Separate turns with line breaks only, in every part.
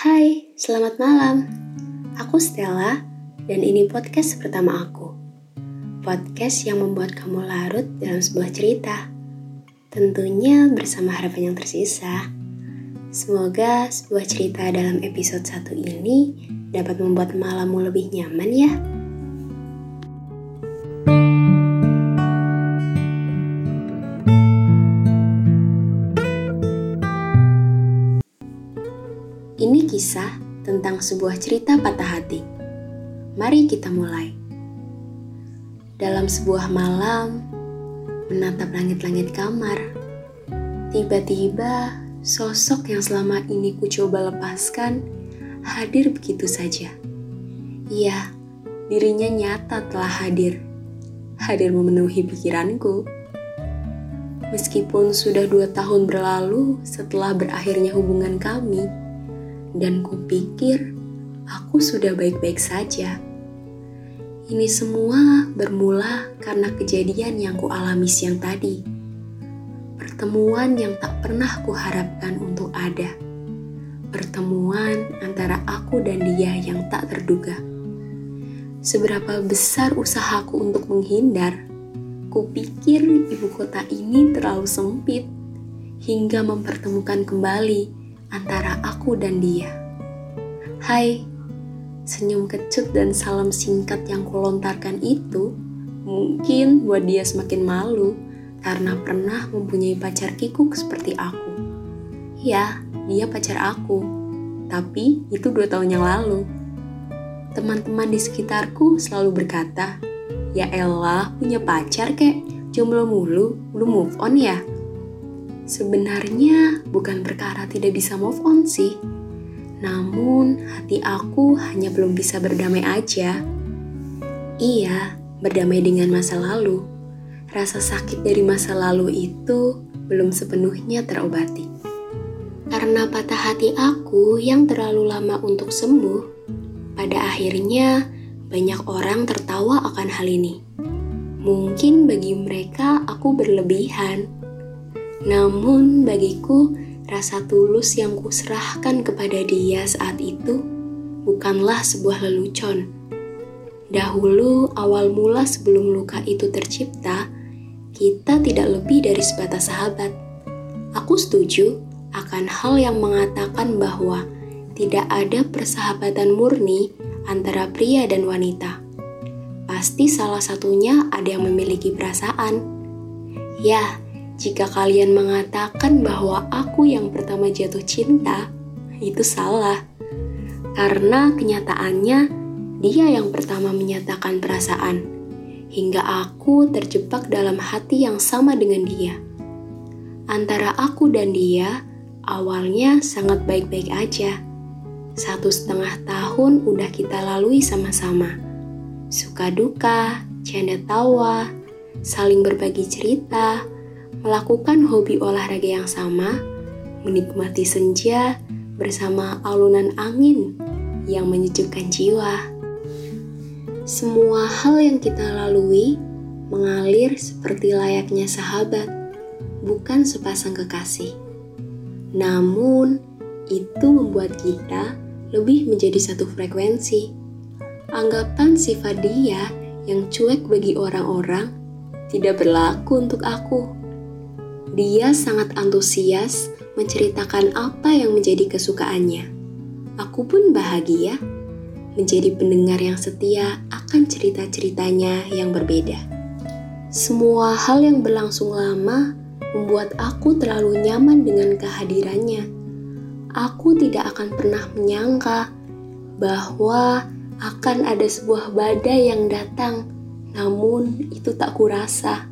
Hai, selamat malam. Aku Stella, dan ini podcast pertama aku. Podcast yang membuat kamu larut dalam sebuah cerita. Tentunya bersama harapan yang tersisa. Semoga sebuah cerita dalam episode satu ini dapat membuat malammu lebih nyaman ya. Kisah tentang sebuah cerita patah hati. Mari kita mulai. Dalam sebuah malam, menatap langit-langit kamar, tiba-tiba sosok yang selama ini ku coba lepaskan hadir begitu saja. Iya, dirinya nyata telah hadir. Hadir memenuhi pikiranku. Meskipun sudah dua tahun berlalu setelah berakhirnya hubungan kami, dan kupikir aku sudah baik-baik saja. Ini semua bermula karena kejadian yang kualami siang tadi. Pertemuan yang tak pernah kuharapkan untuk ada. Pertemuan antara aku dan dia yang tak terduga. Seberapa besar usahaku untuk menghindar, kupikir ibu kota ini terlalu sempit hingga mempertemukan kembali antara aku dan dia. Hai, senyum kecut dan salam singkat yang kulontarkan itu mungkin buat dia semakin malu karena pernah mempunyai pacar kikuk seperti aku. Ya, dia pacar aku, tapi itu dua tahun yang lalu. Teman-teman di sekitarku selalu berkata, Ya elah, punya pacar kek, jomblo mulu, belum move on ya? Sebenarnya bukan perkara tidak bisa move on sih. Namun hati aku hanya belum bisa berdamai aja. Iya, berdamai dengan masa lalu. Rasa sakit dari masa lalu itu belum sepenuhnya terobati. Karena patah hati aku yang terlalu lama untuk sembuh, pada akhirnya banyak orang tertawa akan hal ini. Mungkin bagi mereka aku berlebihan namun bagiku, rasa tulus yang kuserahkan kepada dia saat itu bukanlah sebuah lelucon. Dahulu, awal mula sebelum luka itu tercipta, kita tidak lebih dari sebatas sahabat. Aku setuju akan hal yang mengatakan bahwa tidak ada persahabatan murni antara pria dan wanita. Pasti salah satunya ada yang memiliki perasaan. Ya, jika kalian mengatakan bahwa aku yang pertama jatuh cinta, itu salah. Karena kenyataannya, dia yang pertama menyatakan perasaan, hingga aku terjebak dalam hati yang sama dengan dia. Antara aku dan dia, awalnya sangat baik-baik aja. Satu setengah tahun udah kita lalui sama-sama. Suka duka, canda tawa, saling berbagi cerita, melakukan hobi olahraga yang sama, menikmati senja bersama alunan angin yang menyejukkan jiwa. Semua hal yang kita lalui mengalir seperti layaknya sahabat, bukan sepasang kekasih. Namun, itu membuat kita lebih menjadi satu frekuensi. Anggapan sifat dia yang cuek bagi orang-orang tidak berlaku untuk aku. Dia sangat antusias menceritakan apa yang menjadi kesukaannya. Aku pun bahagia menjadi pendengar yang setia akan cerita-ceritanya yang berbeda. Semua hal yang berlangsung lama membuat aku terlalu nyaman dengan kehadirannya. Aku tidak akan pernah menyangka bahwa akan ada sebuah badai yang datang, namun itu tak kurasa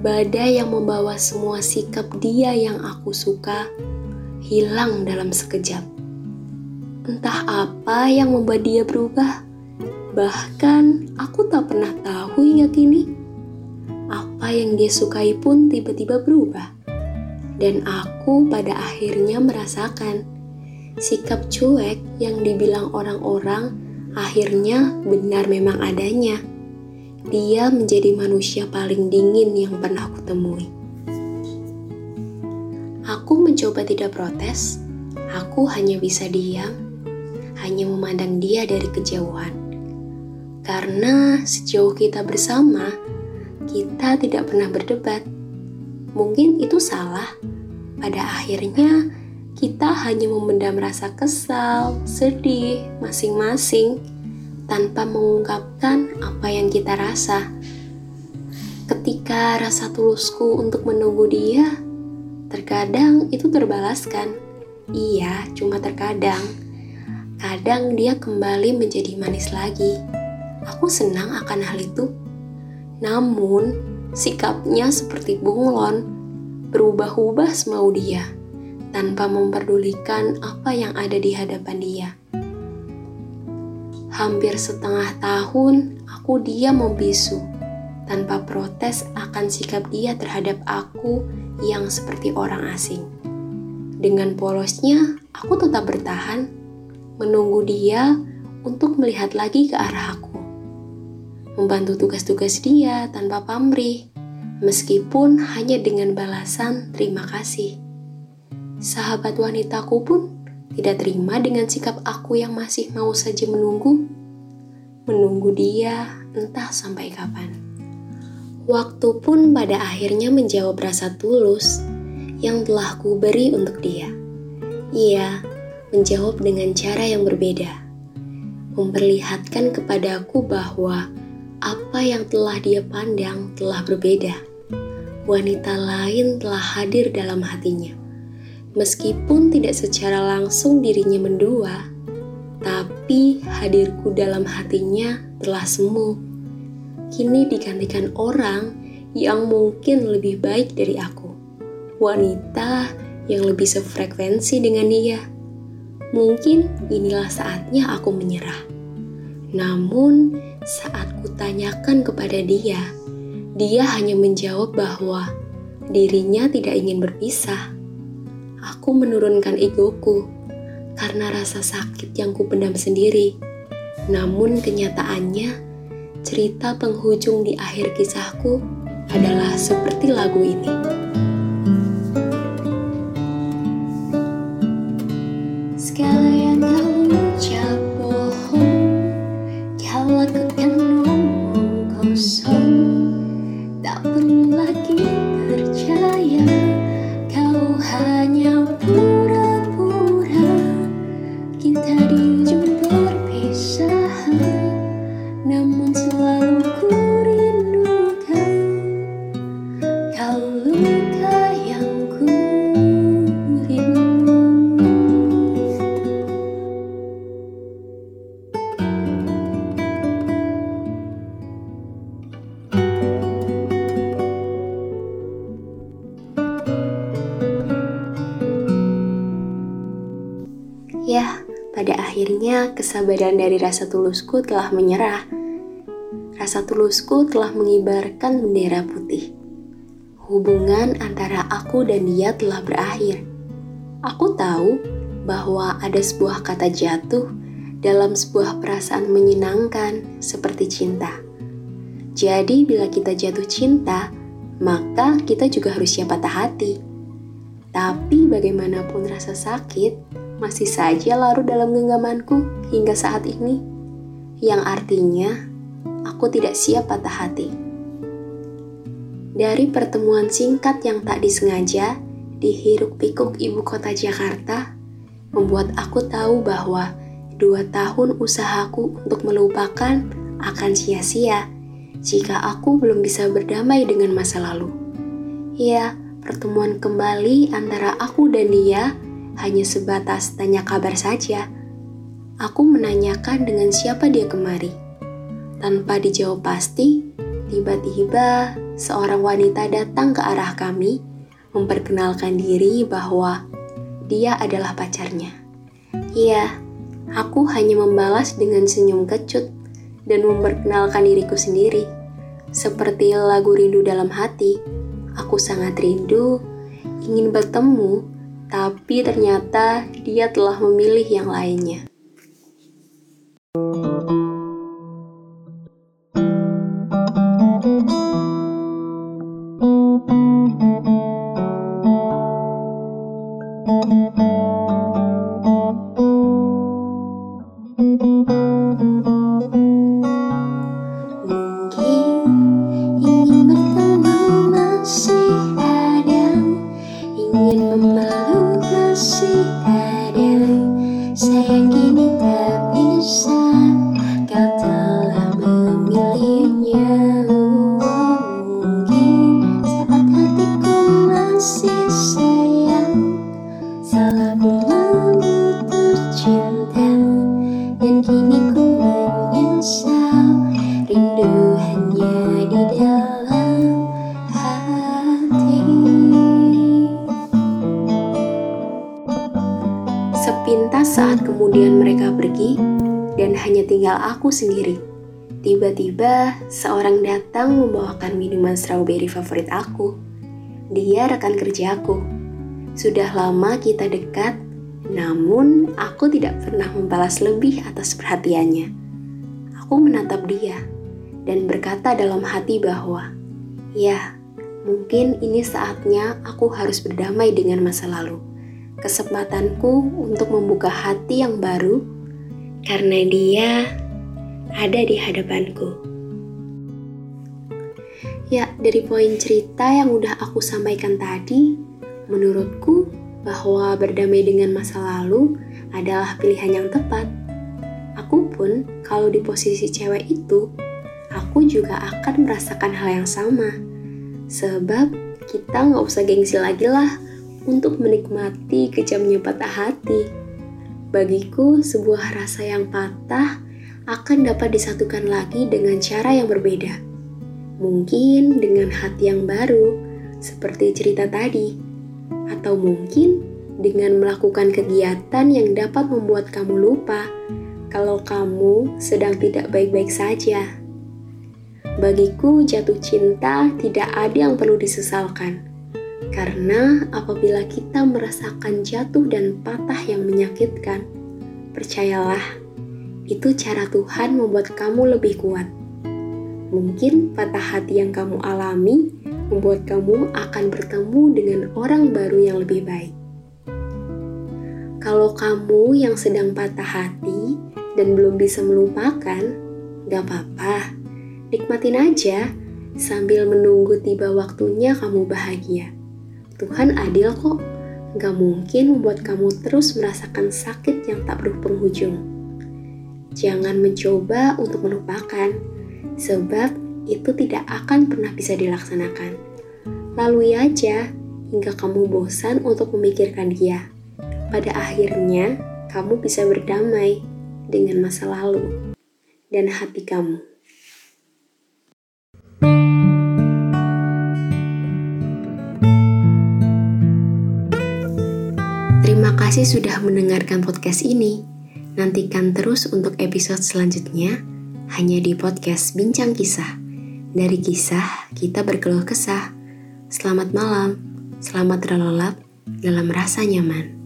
badai yang membawa semua sikap dia yang aku suka hilang dalam sekejap. Entah apa yang membuat dia berubah, bahkan aku tak pernah tahu hingga kini. Apa yang dia sukai pun tiba-tiba berubah, dan aku pada akhirnya merasakan sikap cuek yang dibilang orang-orang akhirnya benar memang adanya dia menjadi manusia paling dingin yang pernah aku temui. Aku mencoba tidak protes, Aku hanya bisa diam, hanya memandang dia dari kejauhan. Karena sejauh kita bersama, kita tidak pernah berdebat. Mungkin itu salah. Pada akhirnya, kita hanya memendam rasa kesal, sedih, masing-masing tanpa mengungkapkan apa yang kita rasa. Ketika rasa tulusku untuk menunggu dia, terkadang itu terbalaskan. Iya, cuma terkadang. Kadang dia kembali menjadi manis lagi. Aku senang akan hal itu. Namun, sikapnya seperti bunglon, berubah-ubah semau dia, tanpa memperdulikan apa yang ada di hadapan dia. Hampir setengah tahun aku diam membisu tanpa protes akan sikap dia terhadap aku yang seperti orang asing. Dengan polosnya, aku tetap bertahan, menunggu dia untuk melihat lagi ke arah aku. Membantu tugas-tugas dia tanpa pamrih, meskipun hanya dengan balasan terima kasih. Sahabat wanitaku pun tidak terima dengan sikap aku yang masih mau saja menunggu. Menunggu dia entah sampai kapan. Waktu pun pada akhirnya menjawab rasa tulus yang telah ku beri untuk dia. Ia menjawab dengan cara yang berbeda. Memperlihatkan kepadaku bahwa apa yang telah dia pandang telah berbeda. Wanita lain telah hadir dalam hatinya Meskipun tidak secara langsung dirinya mendua, tapi hadirku dalam hatinya telah semu. Kini digantikan orang yang mungkin lebih baik dari aku. Wanita yang lebih sefrekuensi dengan dia. Mungkin inilah saatnya aku menyerah. Namun, saat kutanyakan kepada dia, dia hanya menjawab bahwa dirinya tidak ingin berpisah aku menurunkan egoku karena rasa sakit yang kupendam sendiri. Namun kenyataannya, cerita penghujung di akhir kisahku adalah seperti lagu ini.
Tak perlu lagi percaya.
Ya, akhirnya kesabaran dari rasa tulusku telah menyerah. Rasa tulusku telah mengibarkan bendera putih. Hubungan antara aku dan dia telah berakhir. Aku tahu bahwa ada sebuah kata jatuh dalam sebuah perasaan menyenangkan seperti cinta. Jadi, bila kita jatuh cinta, maka kita juga harus siap patah hati. Tapi, bagaimanapun rasa sakit, masih saja larut dalam genggamanku hingga saat ini, yang artinya aku tidak siap patah hati. Dari pertemuan singkat yang tak disengaja di hiruk pikuk ibu kota Jakarta, membuat aku tahu bahwa dua tahun usahaku untuk melupakan akan sia-sia jika aku belum bisa berdamai dengan masa lalu. Ya, pertemuan kembali antara aku dan dia hanya sebatas tanya kabar saja. Aku menanyakan dengan siapa dia kemari. Tanpa dijawab pasti, tiba-tiba seorang wanita datang ke arah kami, memperkenalkan diri bahwa dia adalah pacarnya. Iya, aku hanya membalas dengan senyum kecut dan memperkenalkan diriku sendiri. Seperti lagu rindu dalam hati, aku sangat rindu, ingin bertemu, tapi ternyata dia telah memilih yang lainnya. Rindu di dalam hati Sepintas saat kemudian mereka pergi dan hanya tinggal aku sendiri. Tiba-tiba, seorang datang membawakan minuman strawberry favorit aku. Dia rekan kerja aku Sudah lama kita dekat, namun aku tidak pernah membalas lebih atas perhatiannya. Aku menatap dia dan berkata dalam hati bahwa, "Ya, mungkin ini saatnya aku harus berdamai dengan masa lalu." kesempatanku untuk membuka hati yang baru karena dia ada di hadapanku. Ya, dari poin cerita yang udah aku sampaikan tadi, menurutku bahwa berdamai dengan masa lalu adalah pilihan yang tepat. Aku pun, kalau di posisi cewek itu, aku juga akan merasakan hal yang sama. Sebab kita nggak usah gengsi lagi lah untuk menikmati kejamnya patah hati. Bagiku, sebuah rasa yang patah akan dapat disatukan lagi dengan cara yang berbeda. Mungkin dengan hati yang baru, seperti cerita tadi, atau mungkin dengan melakukan kegiatan yang dapat membuat kamu lupa kalau kamu sedang tidak baik-baik saja. Bagiku, jatuh cinta tidak ada yang perlu disesalkan karena apabila kita merasakan jatuh dan patah yang menyakitkan, percayalah, itu cara Tuhan membuat kamu lebih kuat. Mungkin patah hati yang kamu alami membuat kamu akan bertemu dengan orang baru yang lebih baik. Kalau kamu yang sedang patah hati dan belum bisa melupakan, gak apa-apa, nikmatin aja sambil menunggu tiba waktunya kamu bahagia. Tuhan adil kok, gak mungkin membuat kamu terus merasakan sakit yang tak berpenghujung. Jangan mencoba untuk melupakan, sebab itu tidak akan pernah bisa dilaksanakan. Lalui aja hingga kamu bosan untuk memikirkan dia. Pada akhirnya, kamu bisa berdamai dengan masa lalu dan hati kamu. Kasih sudah mendengarkan podcast ini. Nantikan terus untuk episode selanjutnya hanya di podcast Bincang Kisah. Dari kisah, kita berkeluh kesah. Selamat malam, selamat terlelap dalam rasa nyaman.